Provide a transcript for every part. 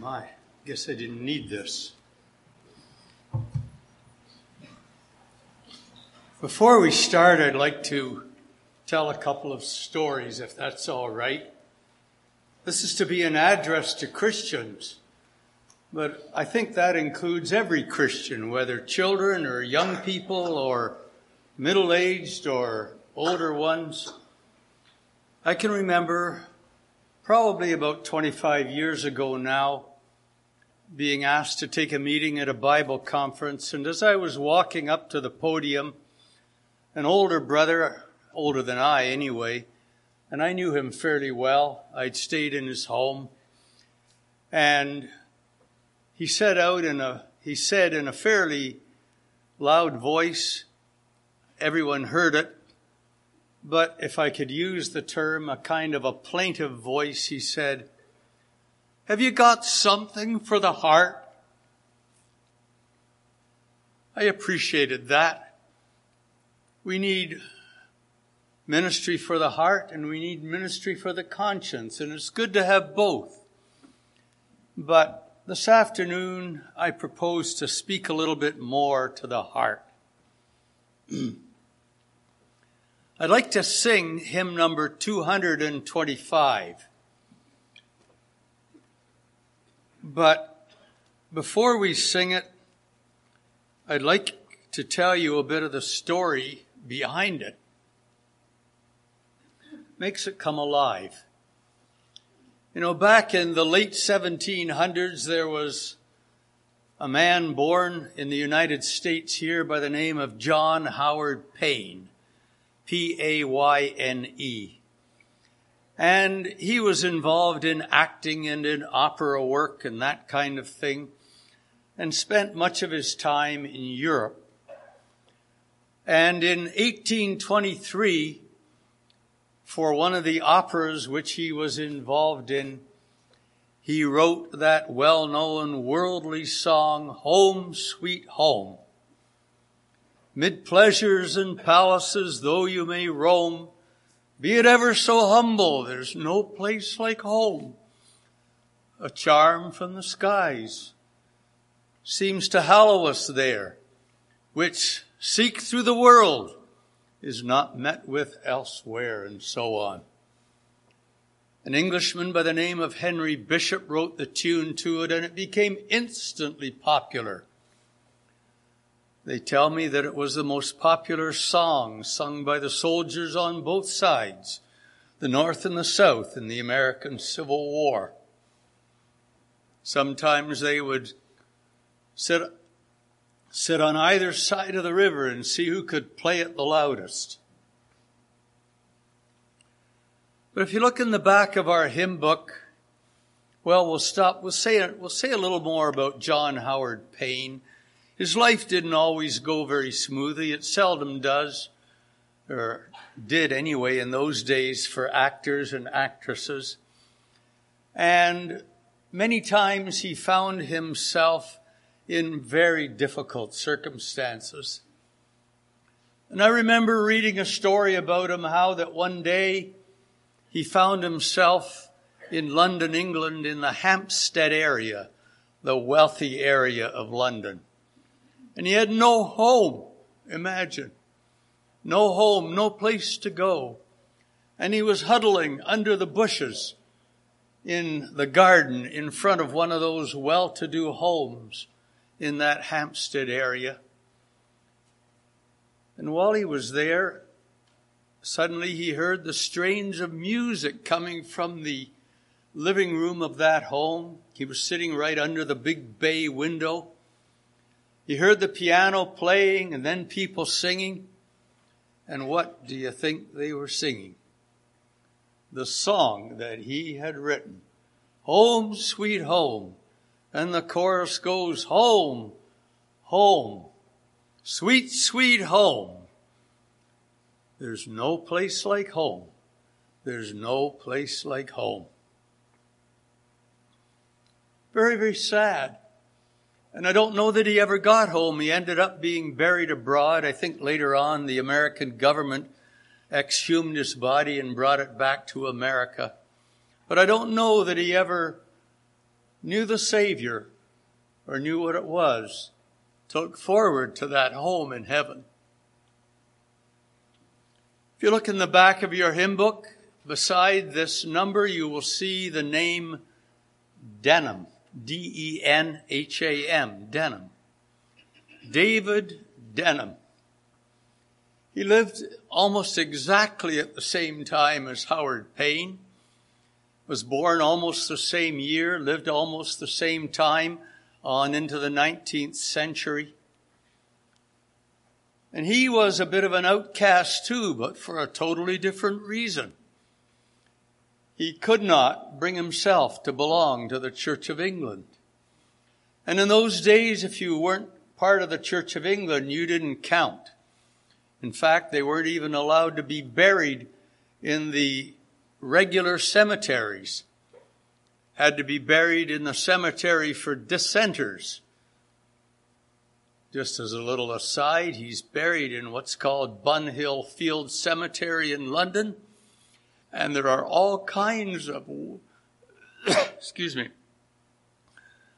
My, guess I didn't need this. Before we start, I'd like to tell a couple of stories, if that's all right. This is to be an address to Christians, but I think that includes every Christian, whether children or young people or middle aged or older ones. I can remember probably about 25 years ago now being asked to take a meeting at a Bible conference. And as I was walking up to the podium, an older brother, older than I anyway, and I knew him fairly well. I'd stayed in his home. And he said out in a, he said in a fairly loud voice, everyone heard it, but if I could use the term, a kind of a plaintive voice, he said, have you got something for the heart? I appreciated that. We need ministry for the heart and we need ministry for the conscience, and it's good to have both. But this afternoon, I propose to speak a little bit more to the heart. I'd like to sing hymn number 225. But before we sing it, I'd like to tell you a bit of the story behind it. Makes it come alive. You know, back in the late 1700s, there was a man born in the United States here by the name of John Howard Payne. P-A-Y-N-E. And he was involved in acting and in opera work and that kind of thing, and spent much of his time in Europe. And in 1823, for one of the operas which he was involved in, he wrote that well-known worldly song, Home Sweet Home. Mid pleasures and palaces, though you may roam, be it ever so humble, there's no place like home. A charm from the skies seems to hallow us there, which seek through the world is not met with elsewhere, and so on. An Englishman by the name of Henry Bishop wrote the tune to it, and it became instantly popular. They tell me that it was the most popular song sung by the soldiers on both sides, the North and the South in the American Civil War. Sometimes they would sit, sit on either side of the river and see who could play it the loudest. But if you look in the back of our hymn book, well, we'll stop. We'll say, we'll say a little more about John Howard Payne his life didn't always go very smoothly. It seldom does, or did anyway in those days for actors and actresses. And many times he found himself in very difficult circumstances. And I remember reading a story about him, how that one day he found himself in London, England, in the Hampstead area, the wealthy area of London. And he had no home. Imagine. No home, no place to go. And he was huddling under the bushes in the garden in front of one of those well-to-do homes in that Hampstead area. And while he was there, suddenly he heard the strains of music coming from the living room of that home. He was sitting right under the big bay window. He heard the piano playing and then people singing. And what do you think they were singing? The song that he had written. Home, sweet home. And the chorus goes, home, home, sweet, sweet home. There's no place like home. There's no place like home. Very, very sad. And I don't know that he ever got home. He ended up being buried abroad. I think later on the American government exhumed his body and brought it back to America. But I don't know that he ever knew the Savior or knew what it was to look forward to that home in heaven. If you look in the back of your hymn book, beside this number, you will see the name Denham. D-E-N-H-A-M. Denham. David Denham. He lived almost exactly at the same time as Howard Payne, was born almost the same year, lived almost the same time on into the 19th century. And he was a bit of an outcast too, but for a totally different reason. He could not bring himself to belong to the Church of England. And in those days, if you weren't part of the Church of England, you didn't count. In fact, they weren't even allowed to be buried in the regular cemeteries. Had to be buried in the cemetery for dissenters. Just as a little aside, he's buried in what's called Bunhill Field Cemetery in London. And there are all kinds of, excuse me,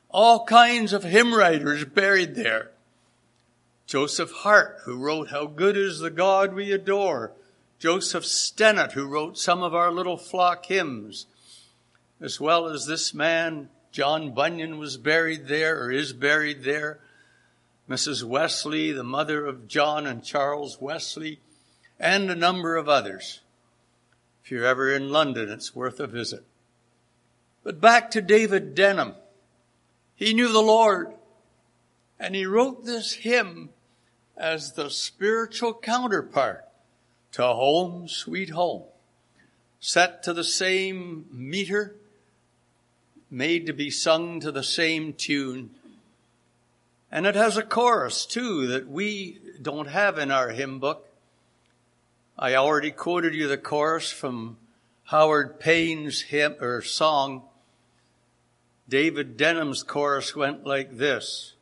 all kinds of hymn writers buried there. Joseph Hart, who wrote How Good is the God We Adore. Joseph Stennett, who wrote some of our little flock hymns. As well as this man, John Bunyan was buried there or is buried there. Mrs. Wesley, the mother of John and Charles Wesley, and a number of others. If you're ever in London, it's worth a visit. But back to David Denham. He knew the Lord, and he wrote this hymn as the spiritual counterpart to Home Sweet Home, set to the same meter, made to be sung to the same tune. And it has a chorus too that we don't have in our hymn book. I already quoted you the chorus from Howard Payne's hymn or song. David Denham's chorus went like this.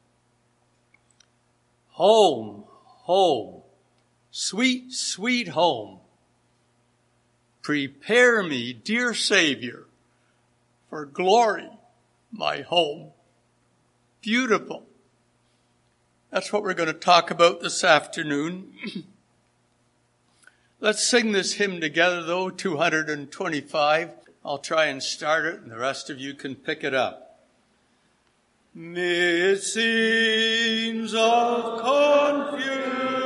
Home, home, sweet, sweet home. Prepare me, dear Savior, for glory, my home. Beautiful. That's what we're going to talk about this afternoon. Let's sing this hymn together though, 225. I'll try and start it and the rest of you can pick it up. Mid scenes of confusion.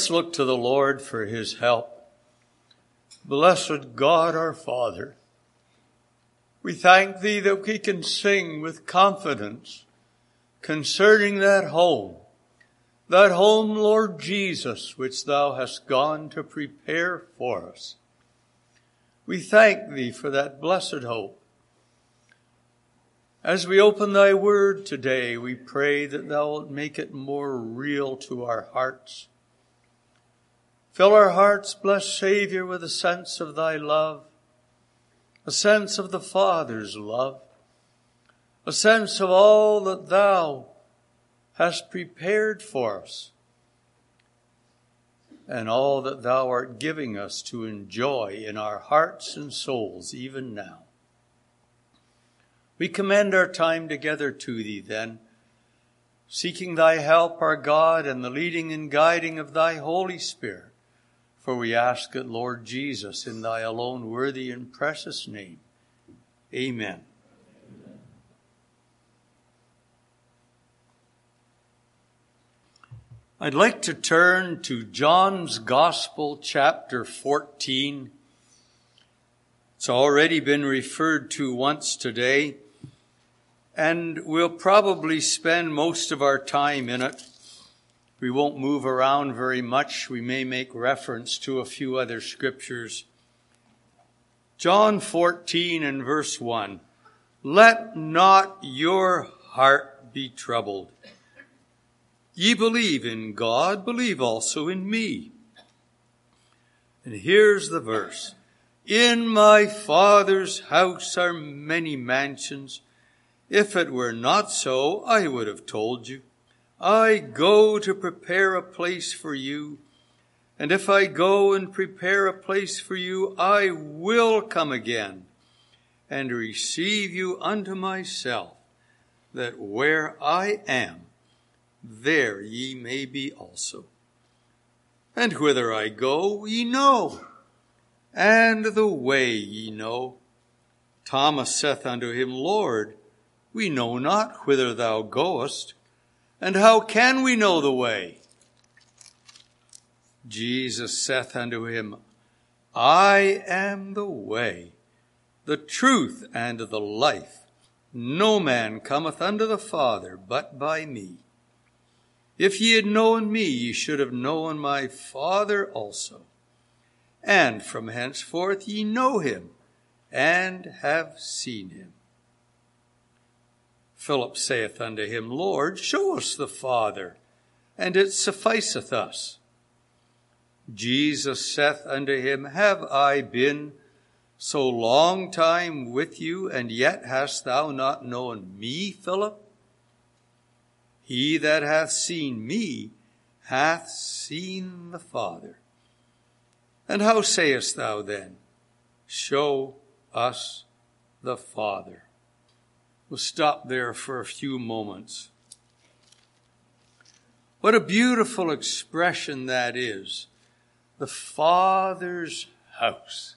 Let's look to the Lord for his help. Blessed God our Father, we thank thee that we can sing with confidence concerning that home, that home, Lord Jesus, which thou hast gone to prepare for us. We thank thee for that blessed hope. As we open thy word today, we pray that thou wilt make it more real to our hearts. Fill our hearts, blessed Savior, with a sense of thy love, a sense of the Father's love, a sense of all that thou hast prepared for us, and all that thou art giving us to enjoy in our hearts and souls even now. We commend our time together to thee then, seeking thy help, our God, and the leading and guiding of thy Holy Spirit. For we ask it, Lord Jesus, in thy alone worthy and precious name. Amen. I'd like to turn to John's Gospel, chapter 14. It's already been referred to once today, and we'll probably spend most of our time in it. We won't move around very much. We may make reference to a few other scriptures. John 14 and verse 1. Let not your heart be troubled. Ye believe in God, believe also in me. And here's the verse. In my Father's house are many mansions. If it were not so, I would have told you. I go to prepare a place for you. And if I go and prepare a place for you, I will come again and receive you unto myself, that where I am, there ye may be also. And whither I go, ye know, and the way ye know. Thomas saith unto him, Lord, we know not whither thou goest and how can we know the way? Jesus saith unto him, I am the way, the truth, and the life. No man cometh unto the Father but by me. If ye had known me, ye should have known my Father also. And from henceforth ye know him, and have seen him. Philip saith unto him, Lord, show us the Father, and it sufficeth us. Jesus saith unto him, Have I been so long time with you, and yet hast thou not known me, Philip? He that hath seen me hath seen the Father. And how sayest thou then, Show us the Father? We'll stop there for a few moments. What a beautiful expression that is. The Father's house.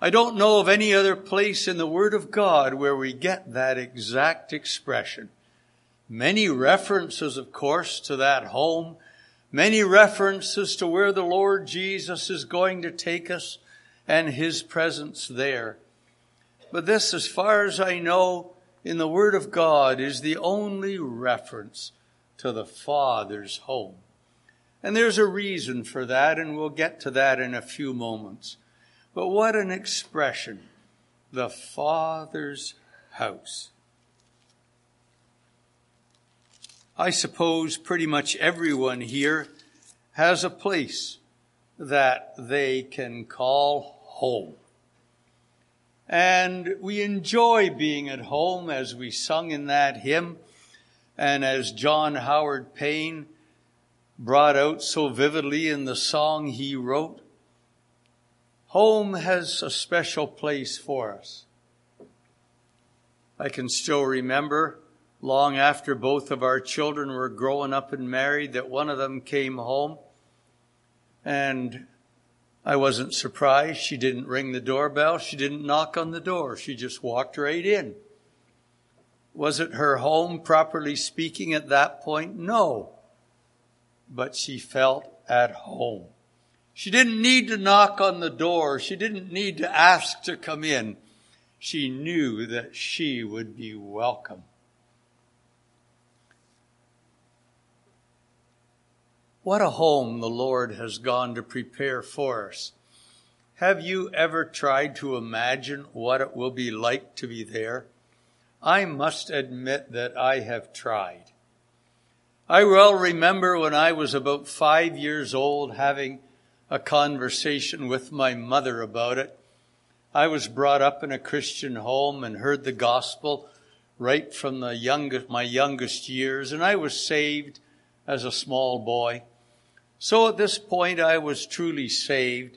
I don't know of any other place in the Word of God where we get that exact expression. Many references, of course, to that home. Many references to where the Lord Jesus is going to take us and His presence there. But this, as far as I know, in the Word of God is the only reference to the Father's home. And there's a reason for that, and we'll get to that in a few moments. But what an expression. The Father's house. I suppose pretty much everyone here has a place that they can call home. And we enjoy being at home as we sung in that hymn and as John Howard Payne brought out so vividly in the song he wrote. Home has a special place for us. I can still remember long after both of our children were growing up and married that one of them came home and I wasn't surprised. She didn't ring the doorbell. She didn't knock on the door. She just walked right in. Was it her home, properly speaking, at that point? No. but she felt at home. She didn't need to knock on the door. She didn't need to ask to come in. She knew that she would be welcome. What a home the Lord has gone to prepare for us. Have you ever tried to imagine what it will be like to be there? I must admit that I have tried. I well remember when I was about five years old having a conversation with my mother about it. I was brought up in a Christian home and heard the gospel right from the youngest, my youngest years, and I was saved as a small boy. So at this point, I was truly saved.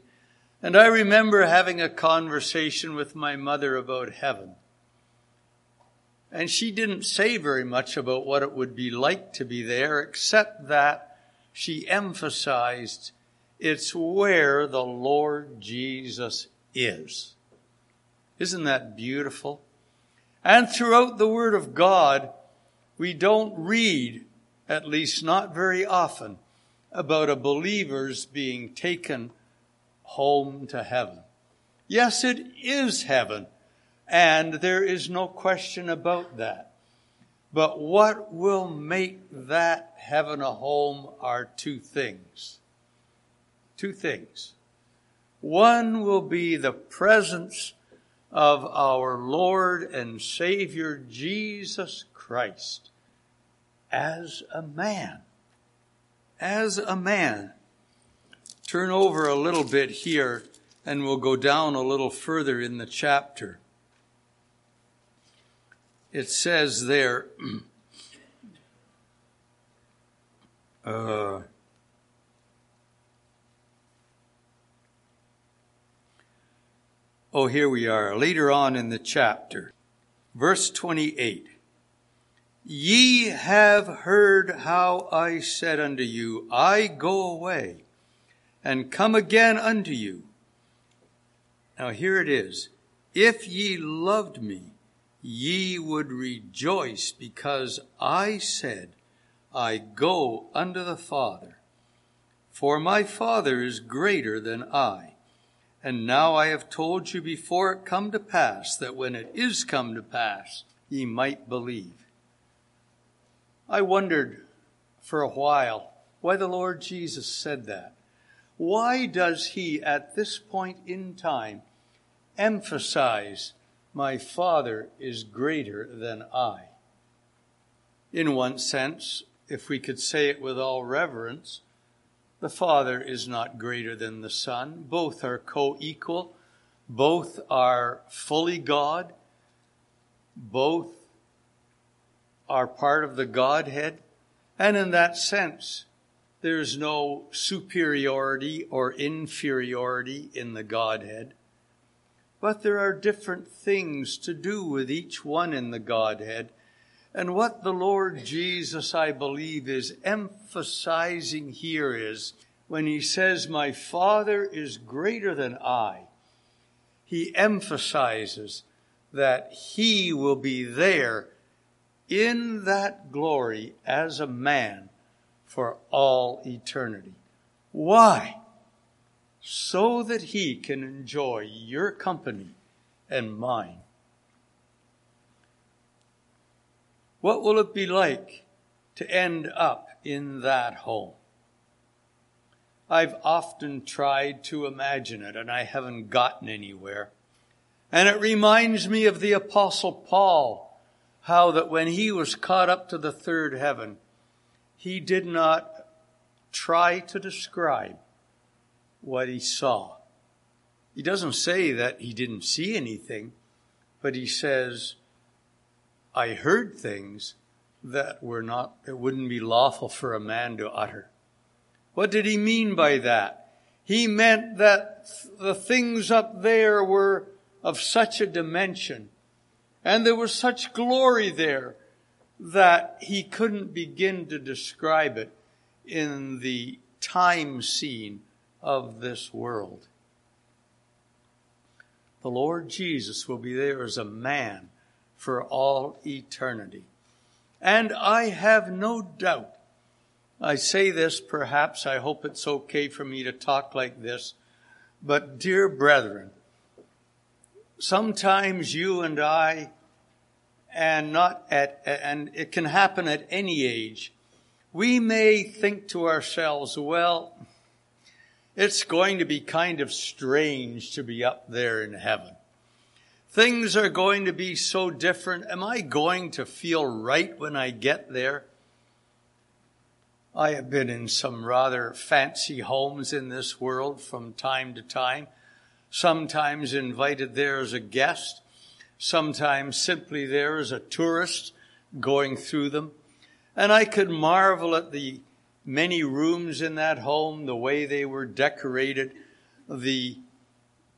And I remember having a conversation with my mother about heaven. And she didn't say very much about what it would be like to be there, except that she emphasized it's where the Lord Jesus is. Isn't that beautiful? And throughout the Word of God, we don't read, at least not very often, about a believer's being taken home to heaven. Yes, it is heaven, and there is no question about that. But what will make that heaven a home are two things. Two things. One will be the presence of our Lord and Savior Jesus Christ as a man as a man. Turn over a little bit here and we'll go down a little further in the chapter. It says there, uh, oh, here we are, later on in the chapter. Verse 28. Ye have heard how I said unto you, I go away and come again unto you. Now here it is. If ye loved me, ye would rejoice because I said, I go unto the Father. For my Father is greater than I. And now I have told you before it come to pass, that when it is come to pass, ye might believe. I wondered for a while why the Lord Jesus said that. Why does he, at this point in time, emphasize, My Father is greater than I? In one sense, if we could say it with all reverence, the Father is not greater than the Son. Both are co equal, both are fully God, both are part of the Godhead. And in that sense, there's no superiority or inferiority in the Godhead. But there are different things to do with each one in the Godhead. And what the Lord Jesus, I believe, is emphasizing here is when he says, My Father is greater than I, he emphasizes that he will be there in that glory as a man for all eternity. Why? So that he can enjoy your company and mine. What will it be like to end up in that home? I've often tried to imagine it and I haven't gotten anywhere. And it reminds me of the apostle Paul how that when he was caught up to the third heaven, he did not try to describe what he saw. He doesn't say that he didn't see anything, but he says, I heard things that were not, it wouldn't be lawful for a man to utter. What did he mean by that? He meant that the things up there were of such a dimension and there was such glory there that he couldn't begin to describe it in the time scene of this world. The Lord Jesus will be there as a man for all eternity. And I have no doubt, I say this, perhaps, I hope it's okay for me to talk like this, but dear brethren, sometimes you and I, and not at, and it can happen at any age, we may think to ourselves, well, it's going to be kind of strange to be up there in heaven. Things are going to be so different. Am I going to feel right when I get there? I have been in some rather fancy homes in this world from time to time, sometimes invited there as a guest, sometimes simply there as a tourist going through them. And I could marvel at the many rooms in that home, the way they were decorated, the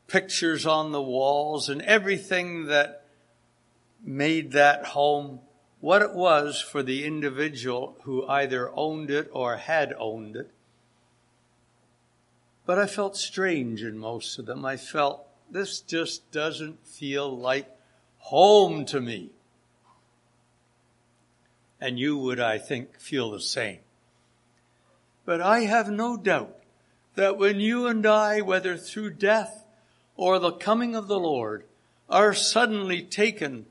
pictures on the walls and everything that made that home what it was for the individual who either owned it or had owned it. But I felt strange in most of them. I felt this just doesn't feel like home to me. And you would, I think, feel the same. But I have no doubt that when you and I, whether through death or the coming of the Lord, are suddenly taken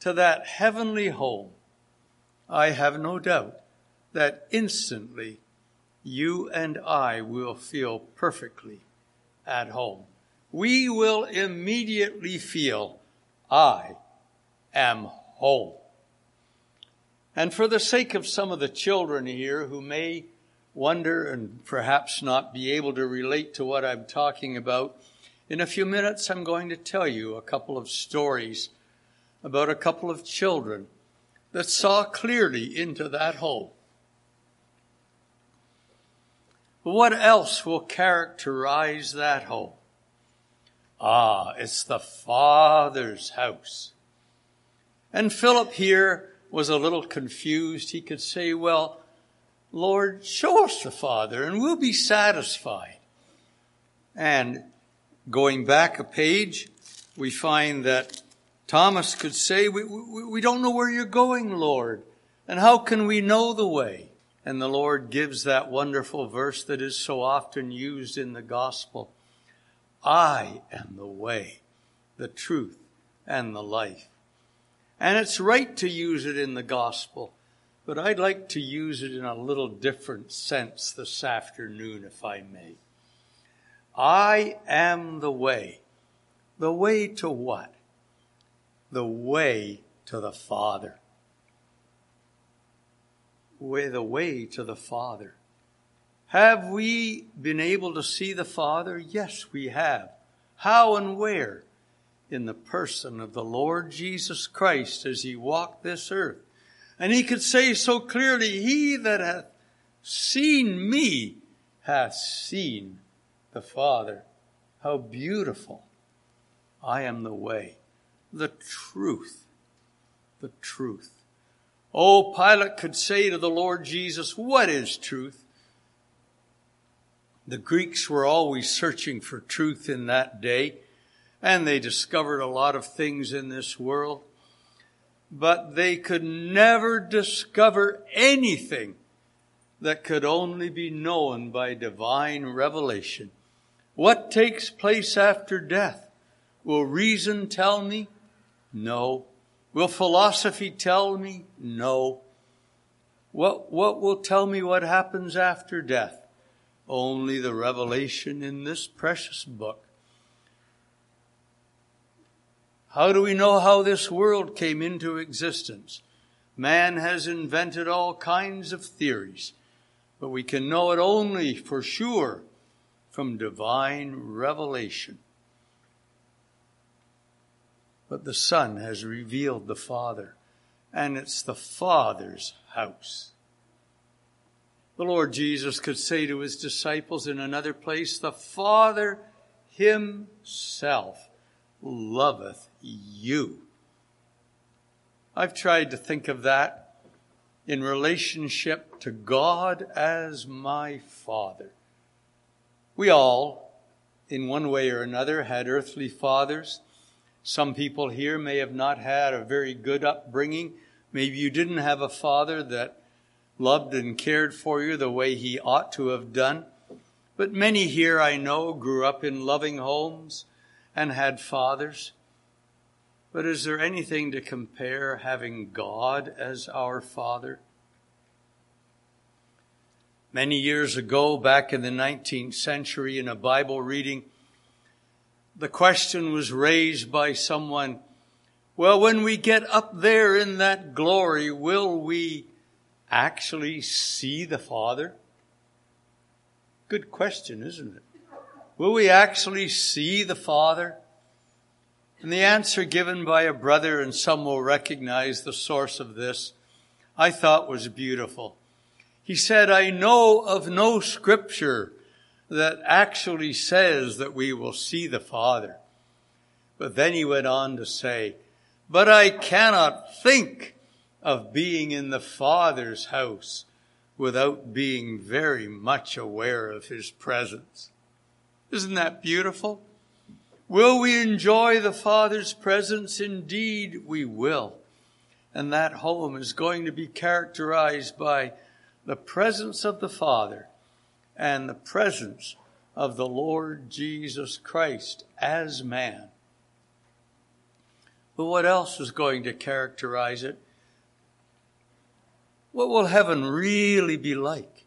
to that heavenly home, I have no doubt that instantly you and I will feel perfectly at home. We will immediately feel, I am home. And for the sake of some of the children here who may wonder and perhaps not be able to relate to what I'm talking about, in a few minutes I'm going to tell you a couple of stories about a couple of children that saw clearly into that home. What else will characterize that home? Ah, it's the Father's house. And Philip here was a little confused. He could say, well, Lord, show us the Father and we'll be satisfied. And going back a page, we find that Thomas could say, we, we, we don't know where you're going, Lord. And how can we know the way? And the Lord gives that wonderful verse that is so often used in the gospel. I am the way, the truth, and the life. And it's right to use it in the gospel, but I'd like to use it in a little different sense this afternoon, if I may. I am the way. The way to what? the way to the Father. Way, the way to the Father. Have we been able to see the Father? Yes, we have. How and where? In the person of the Lord Jesus Christ as he walked this earth. And he could say so clearly, He that hath seen me hath seen the Father. How beautiful. I am the way the truth. The truth. Oh, Pilate could say to the Lord Jesus, what is truth? The Greeks were always searching for truth in that day, and they discovered a lot of things in this world, but they could never discover anything that could only be known by divine revelation. What takes place after death? Will reason tell me? No. Will philosophy tell me? No. What, what will tell me what happens after death? Only the revelation in this precious book. How do we know how this world came into existence? Man has invented all kinds of theories, but we can know it only for sure from divine revelation but the Son has revealed the Father, and it's the Father's house. The Lord Jesus could say to his disciples in another place, the Father himself loveth you. I've tried to think of that in relationship to God as my Father. We all, in one way or another, had earthly fathers some people here may have not had a very good upbringing. Maybe you didn't have a father that loved and cared for you the way he ought to have done. But many here I know grew up in loving homes and had fathers. But is there anything to compare having God as our Father? Many years ago, back in the 19th century, in a Bible reading, the question was raised by someone, well, when we get up there in that glory, will we actually see the Father? Good question, isn't it? Will we actually see the Father? And the answer given by a brother, and some will recognize the source of this, I thought was beautiful. He said, I know of no scripture that actually says that we will see the Father. But then he went on to say, but I cannot think of being in the Father's house without being very much aware of His presence. Isn't that beautiful? Will we enjoy the Father's presence? Indeed, we will. And that home is going to be characterized by the presence of the Father and the presence of the Lord Jesus Christ as man. But what else is going to characterize it? What will heaven really be like?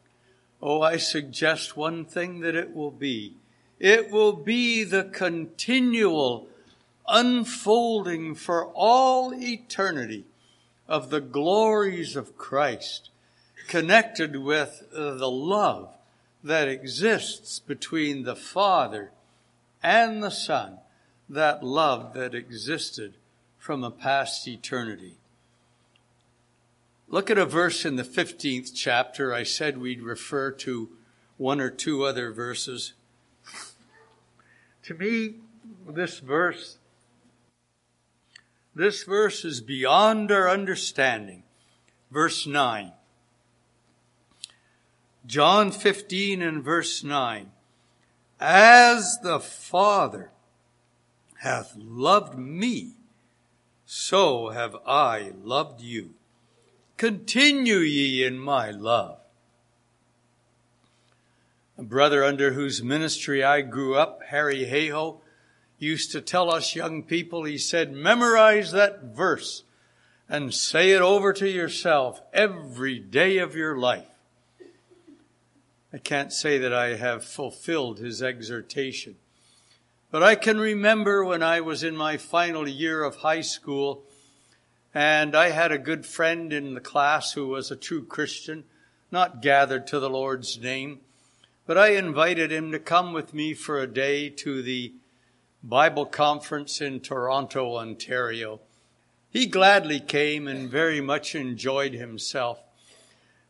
Oh, I suggest one thing that it will be. It will be the continual unfolding for all eternity of the glories of Christ connected with the love that exists between the Father and the Son, that love that existed from a past eternity. Look at a verse in the 15th chapter. I said we'd refer to one or two other verses. to me, this verse, this verse is beyond our understanding. Verse 9. John 15 and verse 9. As the Father hath loved me, so have I loved you. Continue ye in my love. A brother under whose ministry I grew up, Harry Hayhoe, used to tell us young people, he said, memorize that verse and say it over to yourself every day of your life. I can't say that I have fulfilled his exhortation. But I can remember when I was in my final year of high school and I had a good friend in the class who was a true Christian, not gathered to the Lord's name, but I invited him to come with me for a day to the Bible conference in Toronto, Ontario. He gladly came and very much enjoyed himself.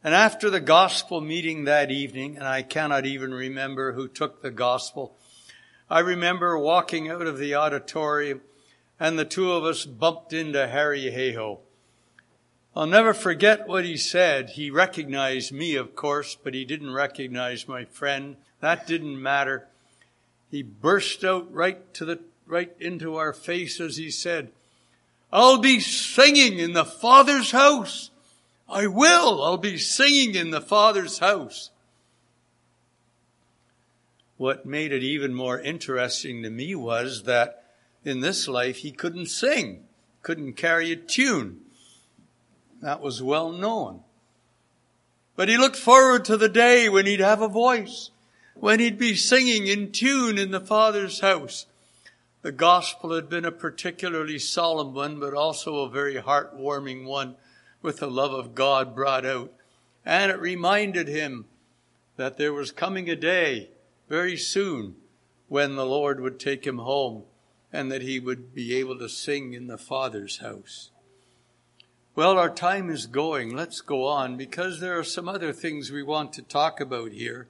And after the gospel meeting that evening, and I cannot even remember who took the gospel, I remember walking out of the auditorium and the two of us bumped into Harry Hayhoe. I'll never forget what he said. He recognized me, of course, but he didn't recognize my friend. That didn't matter. He burst out right to the, right into our faces. He said, I'll be singing in the Father's house. I will. I'll be singing in the Father's house. What made it even more interesting to me was that in this life he couldn't sing, couldn't carry a tune. That was well known. But he looked forward to the day when he'd have a voice, when he'd be singing in tune in the Father's house. The gospel had been a particularly solemn one, but also a very heartwarming one with the love of God brought out. And it reminded him that there was coming a day very soon when the Lord would take him home and that he would be able to sing in the Father's house. Well, our time is going. Let's go on because there are some other things we want to talk about here.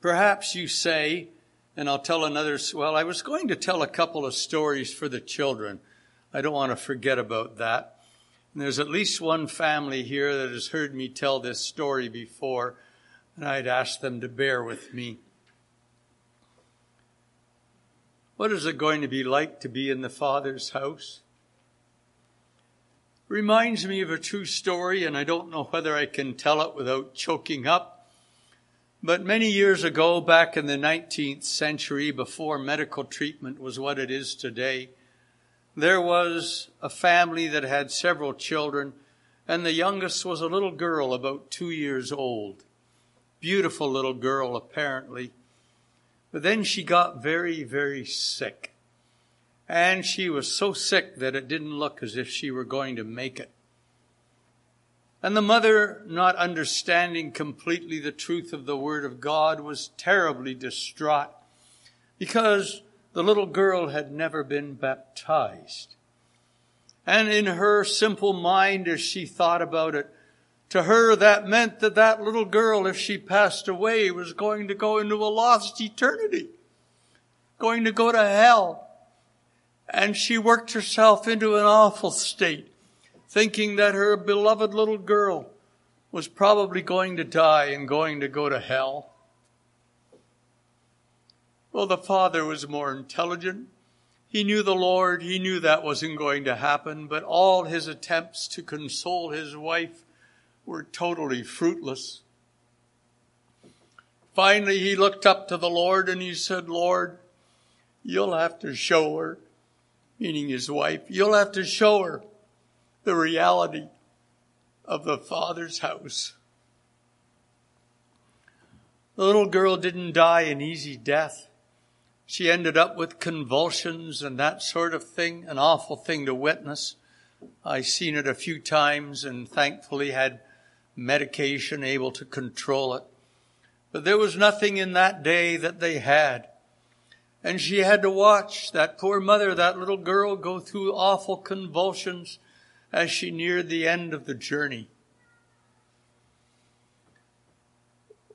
Perhaps you say, and I'll tell another, well, I was going to tell a couple of stories for the children. I don't want to forget about that. And there's at least one family here that has heard me tell this story before, and I'd ask them to bear with me. What is it going to be like to be in the Father's house? reminds me of a true story, and I don't know whether I can tell it without choking up. But many years ago, back in the 19th century, before medical treatment was what it is today, there was a family that had several children, and the youngest was a little girl about two years old. Beautiful little girl, apparently. But then she got very, very sick. And she was so sick that it didn't look as if she were going to make it. And the mother, not understanding completely the truth of the Word of God, was terribly distraught because the little girl had never been baptized. And in her simple mind, as she thought about it, to her that meant that that little girl, if she passed away, was going to go into a lost eternity, going to go to hell. And she worked herself into an awful state, thinking that her beloved little girl was probably going to die and going to go to hell. Well, the father was more intelligent. He knew the Lord. He knew that wasn't going to happen, but all his attempts to console his wife were totally fruitless. Finally, he looked up to the Lord and he said, Lord, you'll have to show her meaning his wife, you'll have to show her the reality of the Father's house. The little girl didn't die an easy death. She ended up with convulsions and that sort of thing, an awful thing to witness. I've seen it a few times and thankfully had medication able to control it. But there was nothing in that day that they had and she had to watch that poor mother, that little girl, go through awful convulsions as she neared the end of the journey.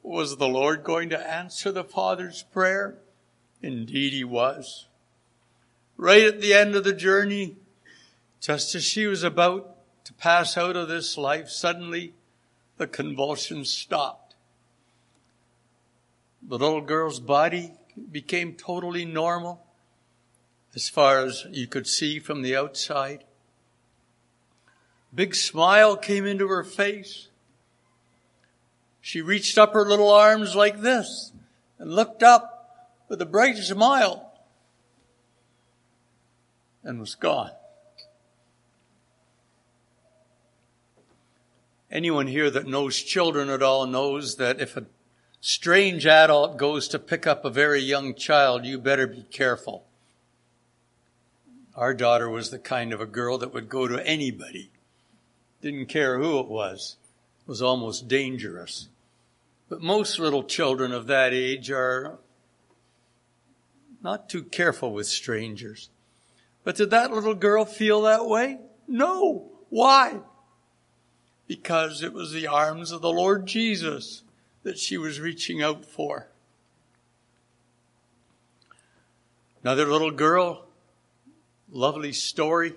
Was the Lord going to answer the Father's prayer? Indeed, He was. Right at the end of the journey, just as she was about to pass out of this life, suddenly the convulsions stopped. The little girl's body became totally normal as far as you could see from the outside. Big smile came into her face. She reached up her little arms like this and looked up with a bright smile and was gone. Anyone here that knows children at all knows that if a strange adult goes to pick up a very young child, you better be careful. Our daughter was the kind of a girl that would go to anybody. Didn't care who it was. It was almost dangerous. But most little children of that age are not too careful with strangers. But did that little girl feel that way? No. Why? Because it was the arms of the Lord Jesus that she was reaching out for. Another little girl, lovely story,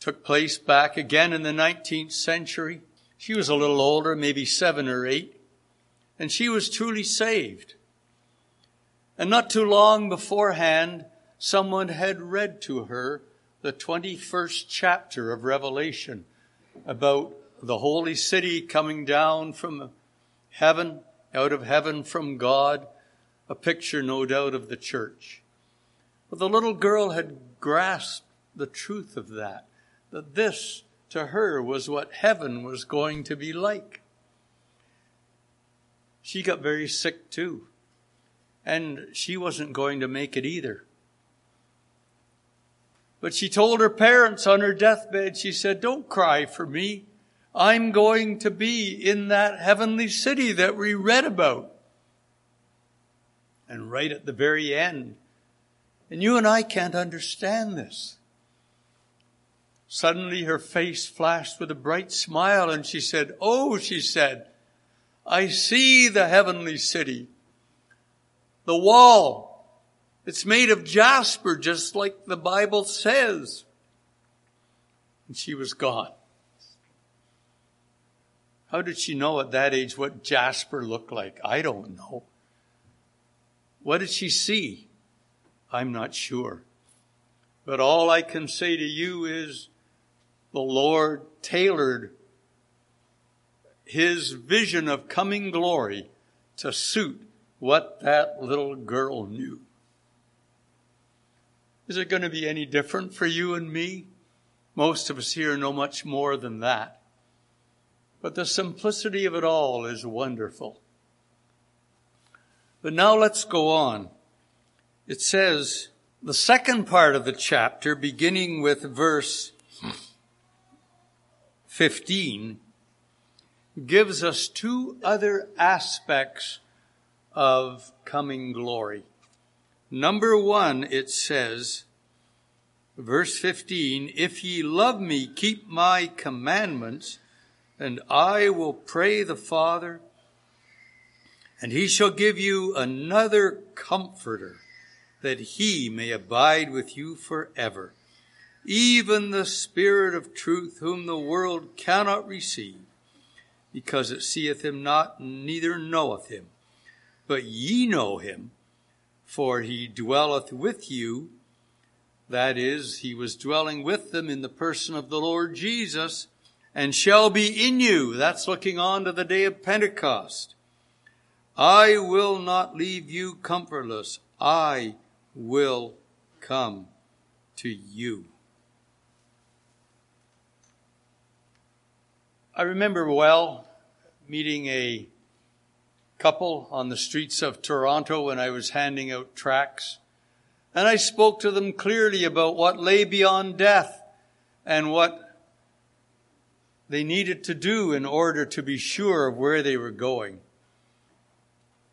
took place back again in the 19th century. She was a little older, maybe seven or eight, and she was truly saved. And not too long beforehand, someone had read to her the 21st chapter of Revelation about the holy city coming down from heaven, out of heaven from God, a picture, no doubt, of the church. But the little girl had grasped the truth of that, that this to her was what heaven was going to be like. She got very sick too, and she wasn't going to make it either. But she told her parents on her deathbed, she said, don't cry for me. I'm going to be in that heavenly city that we read about. And right at the very end, and you and I can't understand this. Suddenly her face flashed with a bright smile and she said, Oh, she said, I see the heavenly city. The wall. It's made of jasper, just like the Bible says. And she was gone. How did she know at that age what Jasper looked like? I don't know. What did she see? I'm not sure. But all I can say to you is the Lord tailored his vision of coming glory to suit what that little girl knew. Is it going to be any different for you and me? Most of us here know much more than that. But the simplicity of it all is wonderful. But now let's go on. It says, the second part of the chapter, beginning with verse 15, gives us two other aspects of coming glory. Number one, it says, verse 15, if ye love me, keep my commandments, and I will pray the Father, and he shall give you another comforter, that he may abide with you forever, even the Spirit of truth, whom the world cannot receive, because it seeth him not, neither knoweth him. But ye know him, for he dwelleth with you. That is, he was dwelling with them in the person of the Lord Jesus, and shall be in you. That's looking on to the day of Pentecost. I will not leave you comfortless. I will come to you. I remember well meeting a couple on the streets of Toronto when I was handing out tracts. And I spoke to them clearly about what lay beyond death and what they needed to do in order to be sure of where they were going.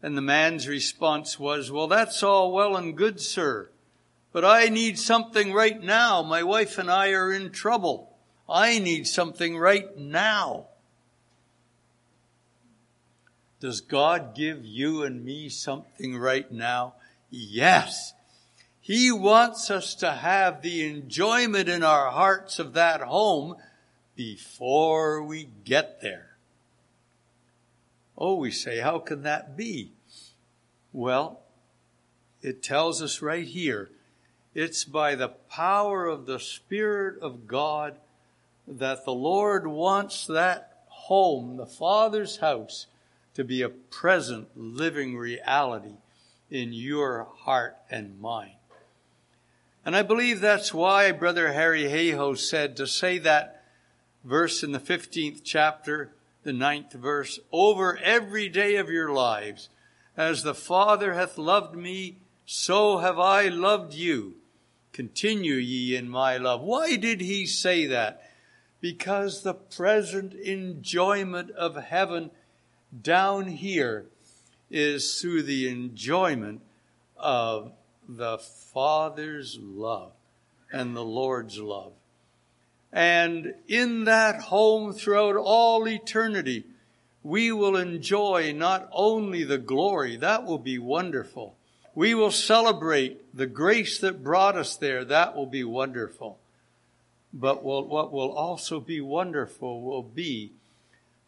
And the man's response was, well, that's all well and good, sir, but I need something right now. My wife and I are in trouble. I need something right now. Does God give you and me something right now? Yes. He wants us to have the enjoyment in our hearts of that home before we get there. Oh, we say, how can that be? Well, it tells us right here, it's by the power of the Spirit of God that the Lord wants that home, the Father's house, to be a present living reality in your heart and mind. And I believe that's why Brother Harry Hayhoe said to say that verse in the 15th chapter, the ninth verse, over every day of your lives, as the Father hath loved me, so have I loved you. Continue ye in my love. Why did he say that? Because the present enjoyment of heaven down here is through the enjoyment of the Father's love and the Lord's love. And in that home throughout all eternity, we will enjoy not only the glory, that will be wonderful. We will celebrate the grace that brought us there, that will be wonderful. But what will also be wonderful will be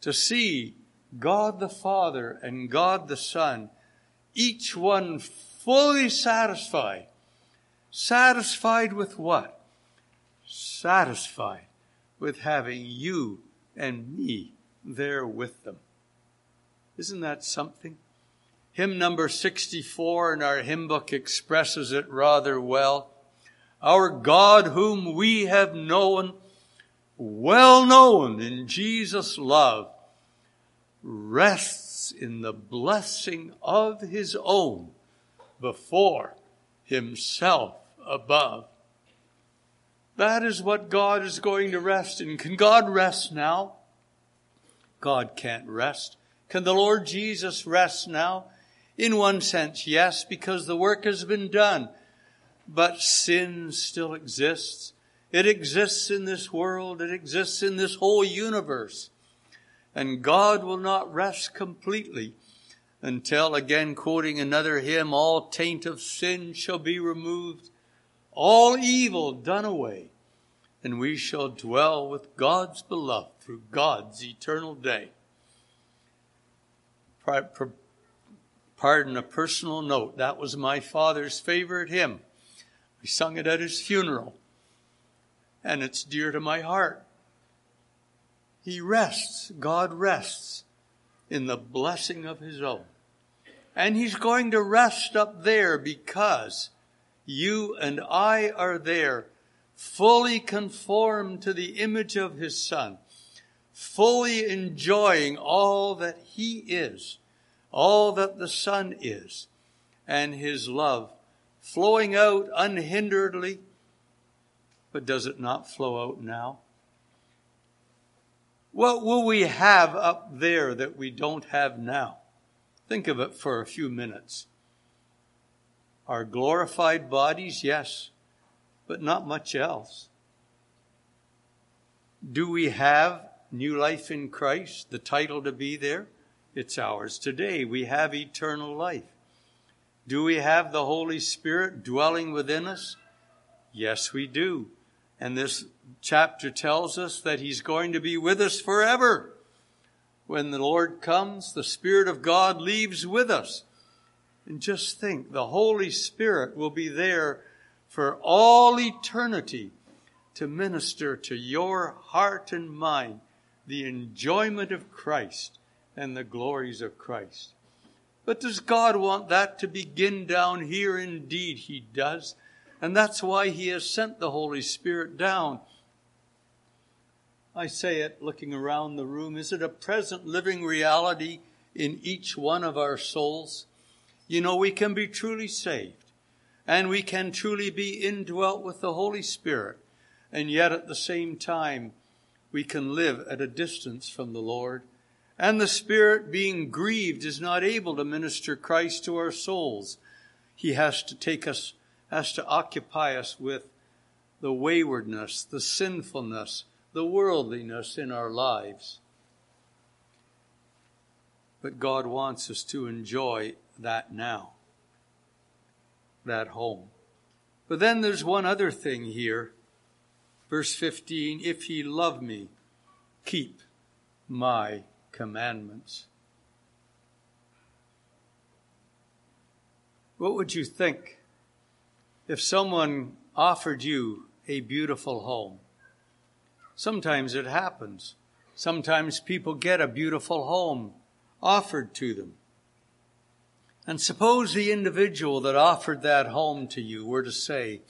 to see God the Father and God the Son, each one fully satisfied. Satisfied with what? Satisfied with having you and me there with them. Isn't that something? Hymn number 64 in our hymn book expresses it rather well. Our God whom we have known, well known in Jesus' love, rests in the blessing of his own before himself above. That is what God is going to rest in. Can God rest now? God can't rest. Can the Lord Jesus rest now? In one sense, yes, because the work has been done. But sin still exists. It exists in this world. It exists in this whole universe. And God will not rest completely until, again quoting another hymn, all taint of sin shall be removed, all evil done away, and we shall dwell with God's beloved through God's eternal day. Pardon a personal note. That was my father's favorite hymn. We sung it at his funeral, and it's dear to my heart He rests, God rests in the blessing of his own. And he's going to rest up there because you and I are there, fully conformed to the image of his son, fully enjoying all that he is, all that the son is, and his love flowing out unhinderedly. But does it not flow out now? What will we have up there that we don't have now? Think of it for a few minutes. Our glorified bodies, yes, but not much else. Do we have new life in Christ, the title to be there? It's ours today. We have eternal life. Do we have the Holy Spirit dwelling within us? Yes, we do. And this chapter tells us that He's going to be with us forever. When the Lord comes, the Spirit of God leaves with us. And just think, the Holy Spirit will be there for all eternity to minister to your heart and mind the enjoyment of Christ and the glories of Christ. But does God want that to begin down here? Indeed, He does. And that's why He has sent the Holy Spirit down. I say it looking around the room. Is it a present living reality in each one of our souls? You know, we can be truly saved and we can truly be indwelt with the Holy Spirit. And yet at the same time, we can live at a distance from the Lord. And the Spirit being grieved is not able to minister Christ to our souls. He has to take us has to occupy us with the waywardness, the sinfulness, the worldliness in our lives. But God wants us to enjoy that now, that home. But then there's one other thing here. Verse 15 If ye love me, keep my commandments. What would you think if someone offered you a beautiful home, sometimes it happens. Sometimes people get a beautiful home offered to them. And suppose the individual that offered that home to you were to say,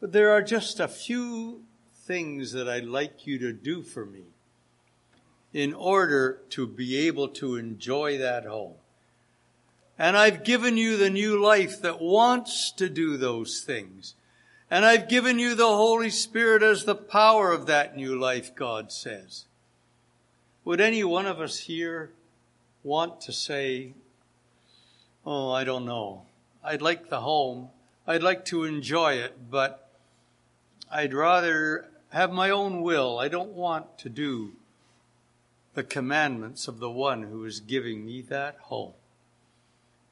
but there are just a few things that I'd like you to do for me in order to be able to enjoy that home. And I've given you the new life that wants to do those things. And I've given you the Holy Spirit as the power of that new life, God says. Would any one of us here want to say, Oh, I don't know. I'd like the home. I'd like to enjoy it, but I'd rather have my own will. I don't want to do the commandments of the one who is giving me that home.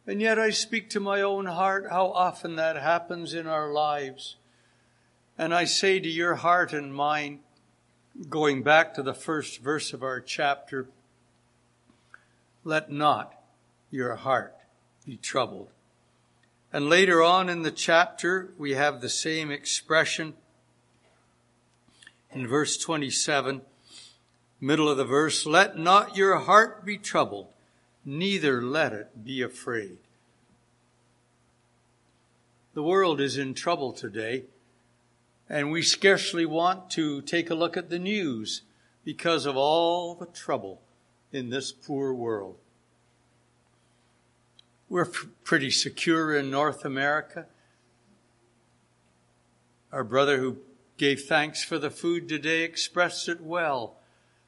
And yet I speak to my own heart how often that happens in our lives. And I say to your heart and mine, going back to the first verse of our chapter, let not your heart be troubled. And later on in the chapter, we have the same expression in verse 27, middle of the verse, let not your heart be troubled neither let it be afraid. The world is in trouble today, and we scarcely want to take a look at the news because of all the trouble in this poor world. We're pretty secure in North America. Our brother who gave thanks for the food today expressed it well.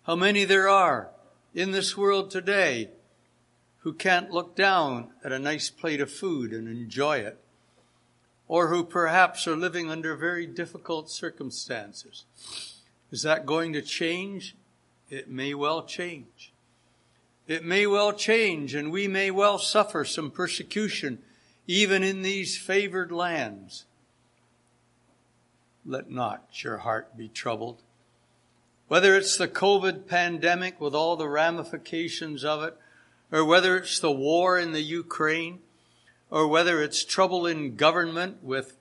How many there are in this world today who can't look down at a nice plate of food and enjoy it, or who perhaps are living under very difficult circumstances. Is that going to change? It may well change. It may well change, and we may well suffer some persecution even in these favored lands. Let not your heart be troubled. Whether it's the COVID pandemic with all the ramifications of it, or whether it's the war in the Ukraine, or whether it's trouble in government with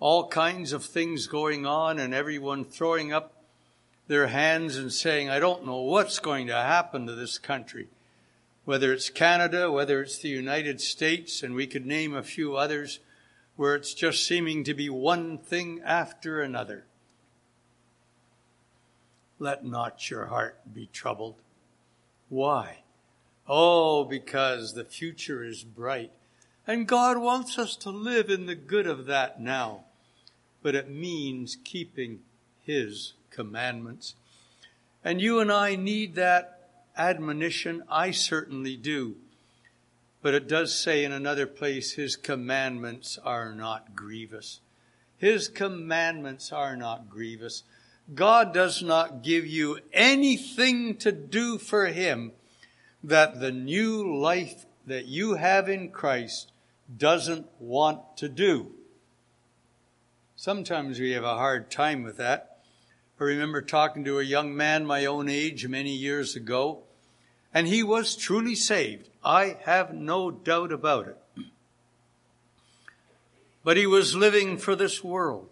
all kinds of things going on and everyone throwing up their hands and saying, I don't know what's going to happen to this country. Whether it's Canada, whether it's the United States, and we could name a few others where it's just seeming to be one thing after another. Let not your heart be troubled. Why? Oh, because the future is bright. And God wants us to live in the good of that now. But it means keeping His commandments. And you and I need that admonition. I certainly do. But it does say in another place, His commandments are not grievous. His commandments are not grievous. God does not give you anything to do for Him that the new life that you have in Christ doesn't want to do. Sometimes we have a hard time with that. I remember talking to a young man my own age many years ago, and he was truly saved. I have no doubt about it. But he was living for this world.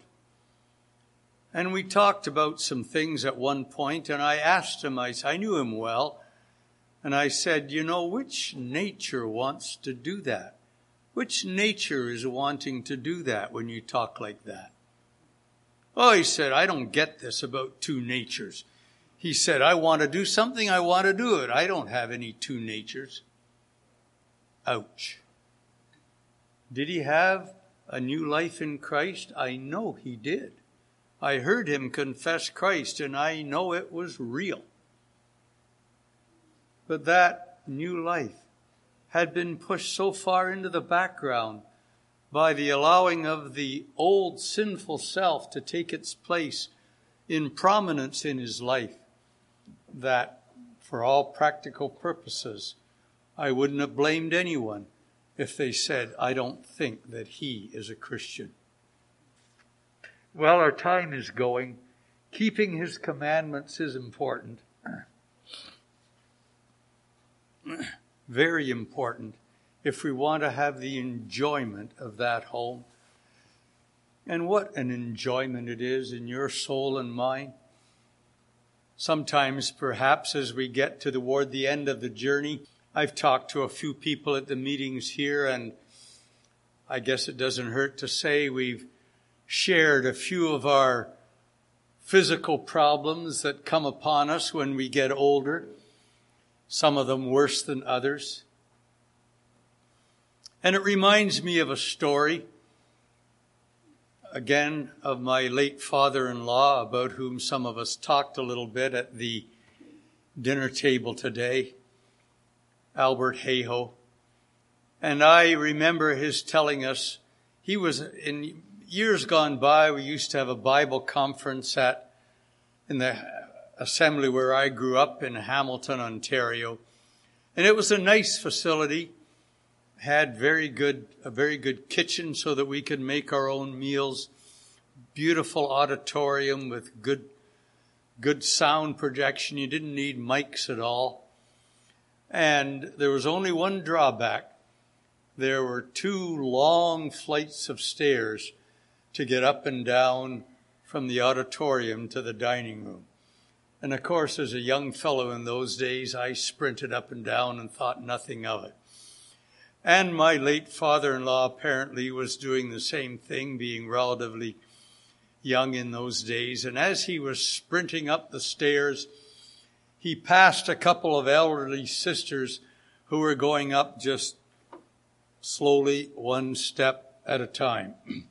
And we talked about some things at one point, and I asked him, I, I knew him well, and I said, you know, which nature wants to do that? Which nature is wanting to do that when you talk like that? Oh, he said, I don't get this about two natures. He said, I want to do something, I want to do it. I don't have any two natures. Ouch. Did he have a new life in Christ? I know he did. I heard him confess Christ and I know it was real. But that new life had been pushed so far into the background by the allowing of the old sinful self to take its place in prominence in his life that for all practical purposes, I wouldn't have blamed anyone if they said, I don't think that he is a Christian. Well, our time is going. Keeping his commandments is important. Very important if we want to have the enjoyment of that home. And what an enjoyment it is in your soul and mine. Sometimes, perhaps, as we get toward the end of the journey, I've talked to a few people at the meetings here, and I guess it doesn't hurt to say we've shared a few of our physical problems that come upon us when we get older, some of them worse than others. And it reminds me of a story, again, of my late father-in-law, about whom some of us talked a little bit at the dinner table today, Albert Hayhoe. And I remember his telling us, he was in years gone by, we used to have a Bible conference at, in the assembly where I grew up in Hamilton, Ontario. And it was a nice facility, had very good, a very good kitchen so that we could make our own meals, beautiful auditorium with good, good sound projection. You didn't need mics at all. And there was only one drawback. There were two long flights of stairs to get up and down from the auditorium to the dining room. And of course, as a young fellow in those days, I sprinted up and down and thought nothing of it. And my late father-in-law apparently was doing the same thing, being relatively young in those days. And as he was sprinting up the stairs, he passed a couple of elderly sisters who were going up just slowly, one step at a time.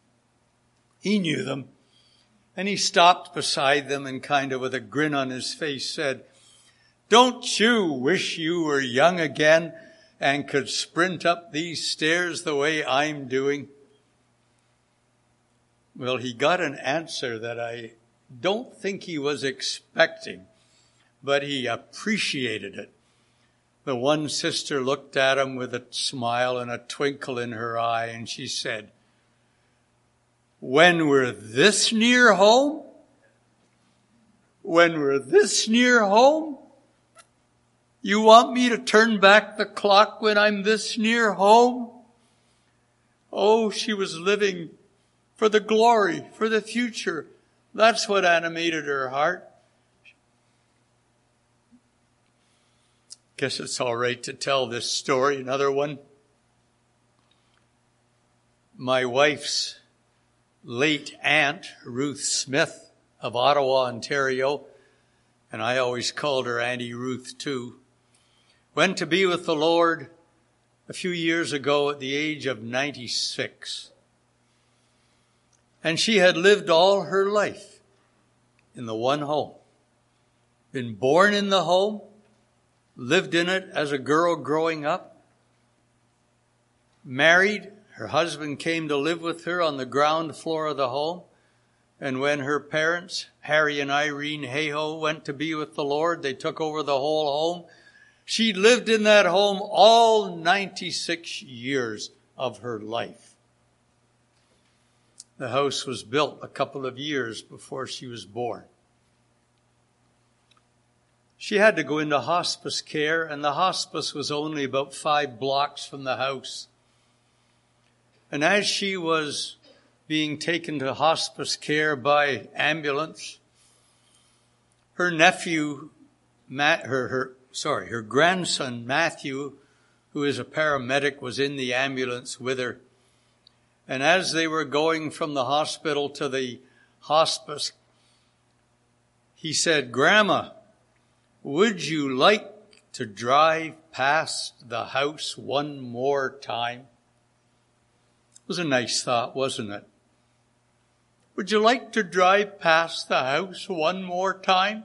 He knew them. And he stopped beside them and kind of with a grin on his face said, don't you wish you were young again and could sprint up these stairs the way I'm doing? Well, he got an answer that I don't think he was expecting, but he appreciated it. The one sister looked at him with a smile and a twinkle in her eye and she said, when we're this near home, when we're this near home, you want me to turn back the clock when I'm this near home? Oh, she was living for the glory, for the future. That's what animated her heart. Guess it's all right to tell this story. Another one. My wife's late aunt, Ruth Smith of Ottawa, Ontario, and I always called her Auntie Ruth too, went to be with the Lord a few years ago at the age of 96. And she had lived all her life in the one home. Been born in the home, lived in it as a girl growing up, married. Her husband came to live with her on the ground floor of the home. And when her parents, Harry and Irene Hayhoe, went to be with the Lord, they took over the whole home. She lived in that home all 96 years of her life. The house was built a couple of years before she was born. She had to go into hospice care, and the hospice was only about five blocks from the house. And as she was being taken to hospice care by ambulance, her nephew, Matt, her, her, sorry, her grandson Matthew, who is a paramedic, was in the ambulance with her. And as they were going from the hospital to the hospice, he said, Grandma, would you like to drive past the house one more time? Was a nice thought, wasn't it? Would you like to drive past the house one more time?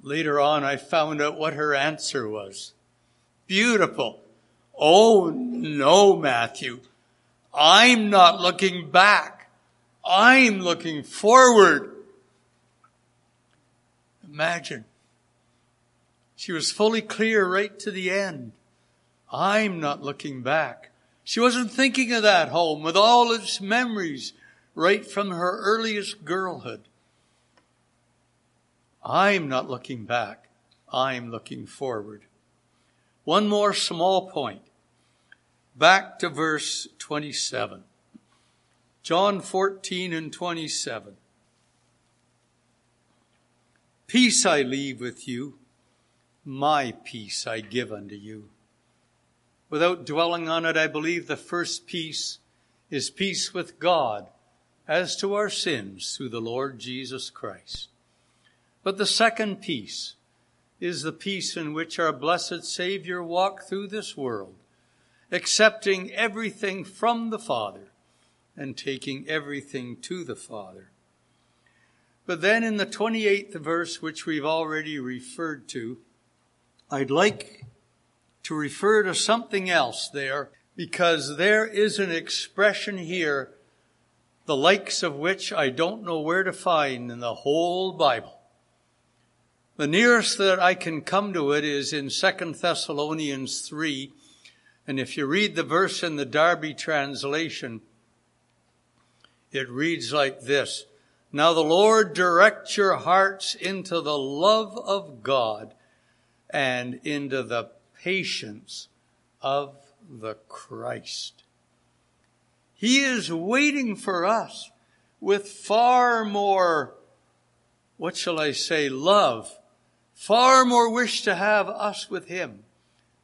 Later on, I found out what her answer was. Beautiful. Oh no, Matthew. I'm not looking back. I'm looking forward. Imagine. She was fully clear right to the end. I'm not looking back. She wasn't thinking of that home with all its memories right from her earliest girlhood. I'm not looking back. I'm looking forward. One more small point. Back to verse 27. John 14 and 27. Peace I leave with you, my peace I give unto you. Without dwelling on it, I believe the first peace is peace with God as to our sins through the Lord Jesus Christ. But the second peace is the peace in which our blessed Savior walked through this world, accepting everything from the Father and taking everything to the Father. But then in the 28th verse, which we've already referred to, I'd like to refer to something else there because there is an expression here, the likes of which I don't know where to find in the whole Bible. The nearest that I can come to it is in 2 Thessalonians 3. And if you read the verse in the Darby translation, it reads like this. Now the Lord direct your hearts into the love of God and into the patience of the Christ. He is waiting for us with far more, what shall I say, love, far more wish to have us with Him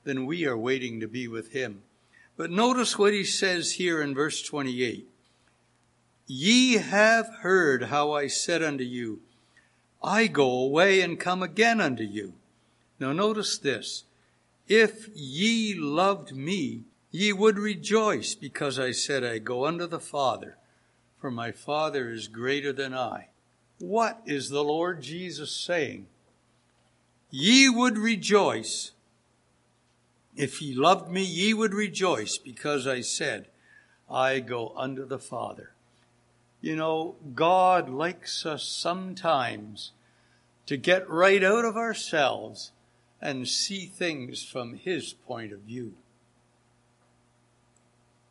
than we are waiting to be with Him. But notice what He says here in verse 28. Ye have heard how I said unto you, I go away and come again unto you. Now notice this. If ye loved me, ye would rejoice because I said, I go unto the Father, for my Father is greater than I. What is the Lord Jesus saying? Ye would rejoice. If ye loved me, ye would rejoice because I said, I go unto the Father. You know, God likes us sometimes to get right out of ourselves and see things from His point of view.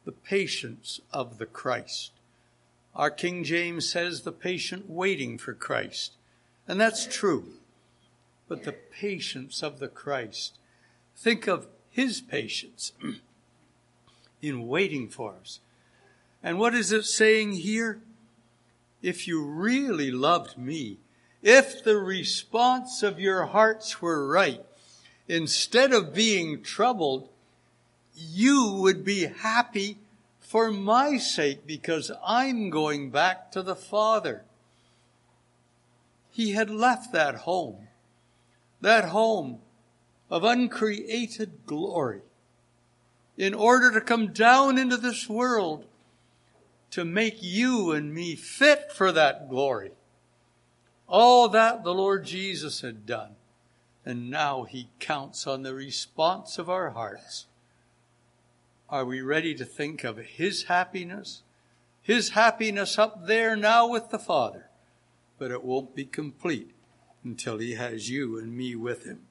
The patience of the Christ. Our King James says the patient waiting for Christ. And that's true. But the patience of the Christ. Think of His patience in waiting for us. And what is it saying here? If you really loved me, if the response of your hearts were right, instead of being troubled, you would be happy for my sake because I'm going back to the Father. He had left that home, that home of uncreated glory, in order to come down into this world to make you and me fit for that glory. All that the Lord Jesus had done. And now he counts on the response of our hearts. Are we ready to think of his happiness? His happiness up there now with the Father. But it won't be complete until he has you and me with him.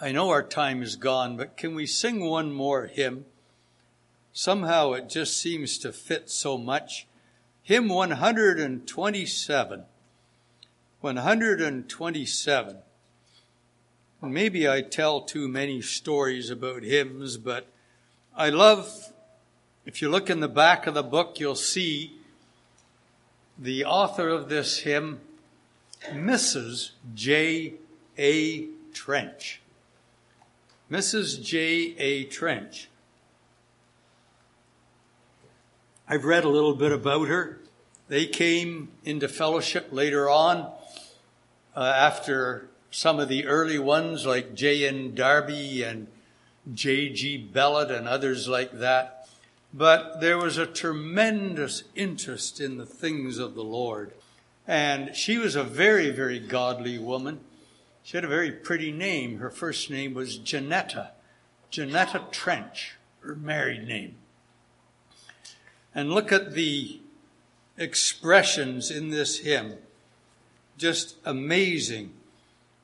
I know our time is gone, but can we sing one more hymn? Somehow it just seems to fit so much. Hymn 127. 127. Maybe I tell too many stories about hymns, but I love, if you look in the back of the book, you'll see the author of this hymn, Mrs. J. A. Trench. Mrs. J. A. Trench. I've read a little bit about her. They came into fellowship later on uh, after some of the early ones like J.N. Darby and J.G. Bellett and others like that. But there was a tremendous interest in the things of the Lord. And she was a very, very godly woman. She had a very pretty name. Her first name was Janetta. Janetta Trench, her married name and look at the expressions in this hymn. Just amazing.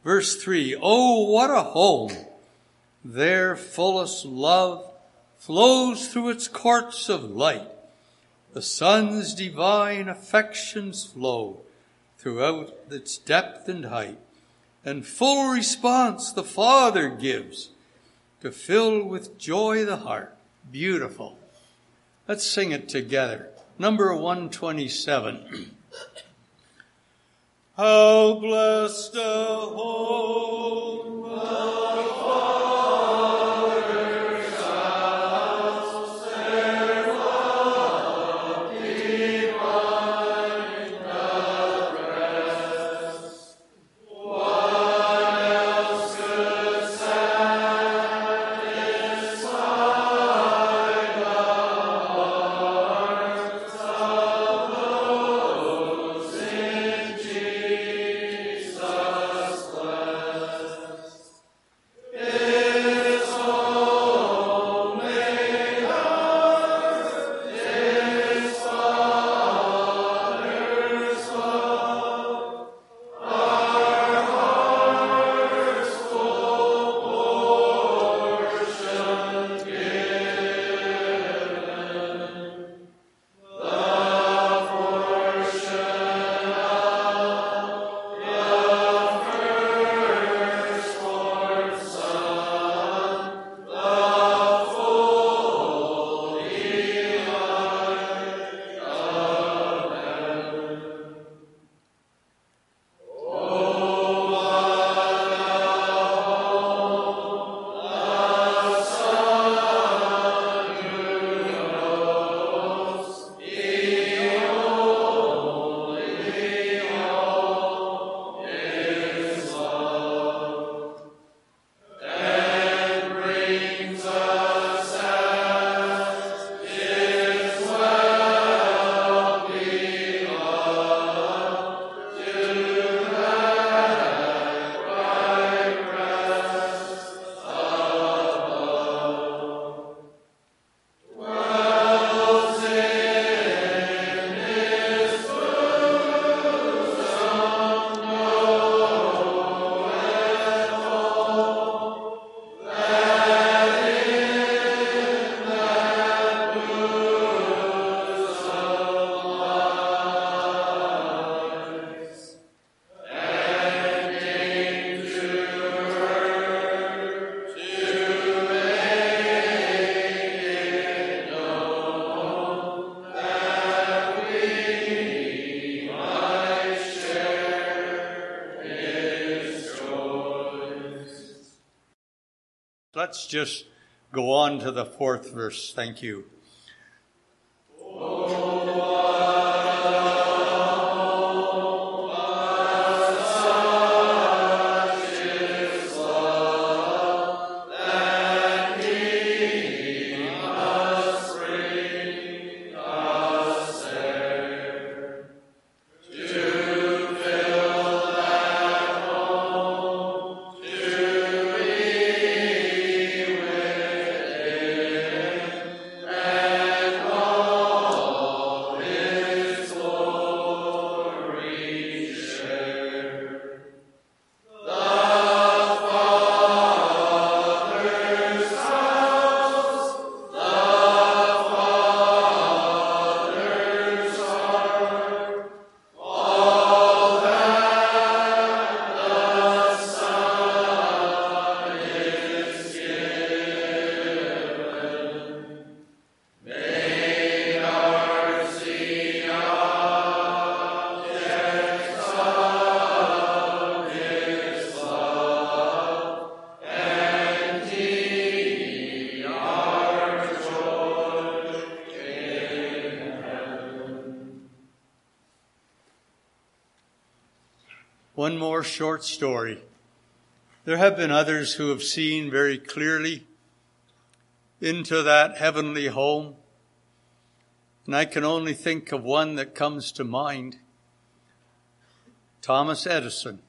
Verse 3 Oh, what a home! Their fullest love flows through its courts of light. The sun's divine affections flow throughout its depth and height. And full response the Father gives to fill with joy the heart. Beautiful. Let's sing it together. Number 127. How blessed a home. Let's just go on to the fourth verse. Thank you. More short story. There have been others who have seen very clearly into that heavenly home. And I can only think of one that comes to mind. Thomas Edison,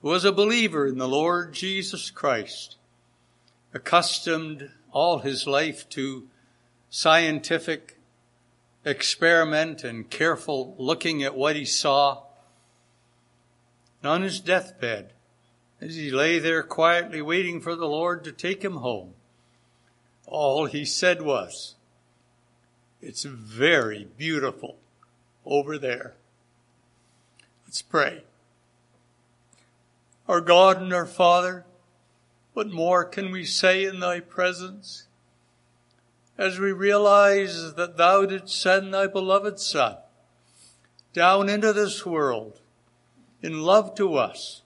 who was a believer in the Lord Jesus Christ, accustomed all his life to scientific experiment and careful looking at what he saw on his deathbed, as he lay there quietly waiting for the Lord to take him home, all he said was, It's very beautiful over there. Let's pray. Our God and our Father, what more can we say in thy presence? As we realize that thou didst send thy beloved Son down into this world in love to us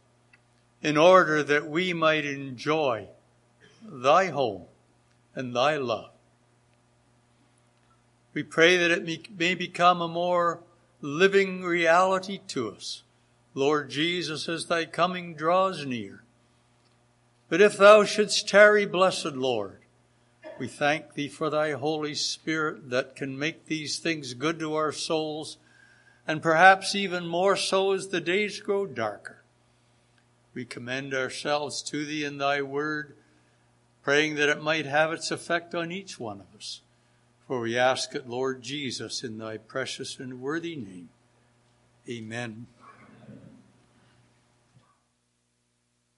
in order that we might enjoy thy home and thy love. We pray that it may become a more living reality to us. Lord Jesus, as thy coming draws near. But if thou shouldst tarry, blessed Lord, we thank thee for thy Holy Spirit that can make these things good to our souls and perhaps even more so as the days grow darker. We commend ourselves to thee in thy word, praying that it might have its effect on each one of us. For we ask it, Lord Jesus, in thy precious and worthy name. Amen.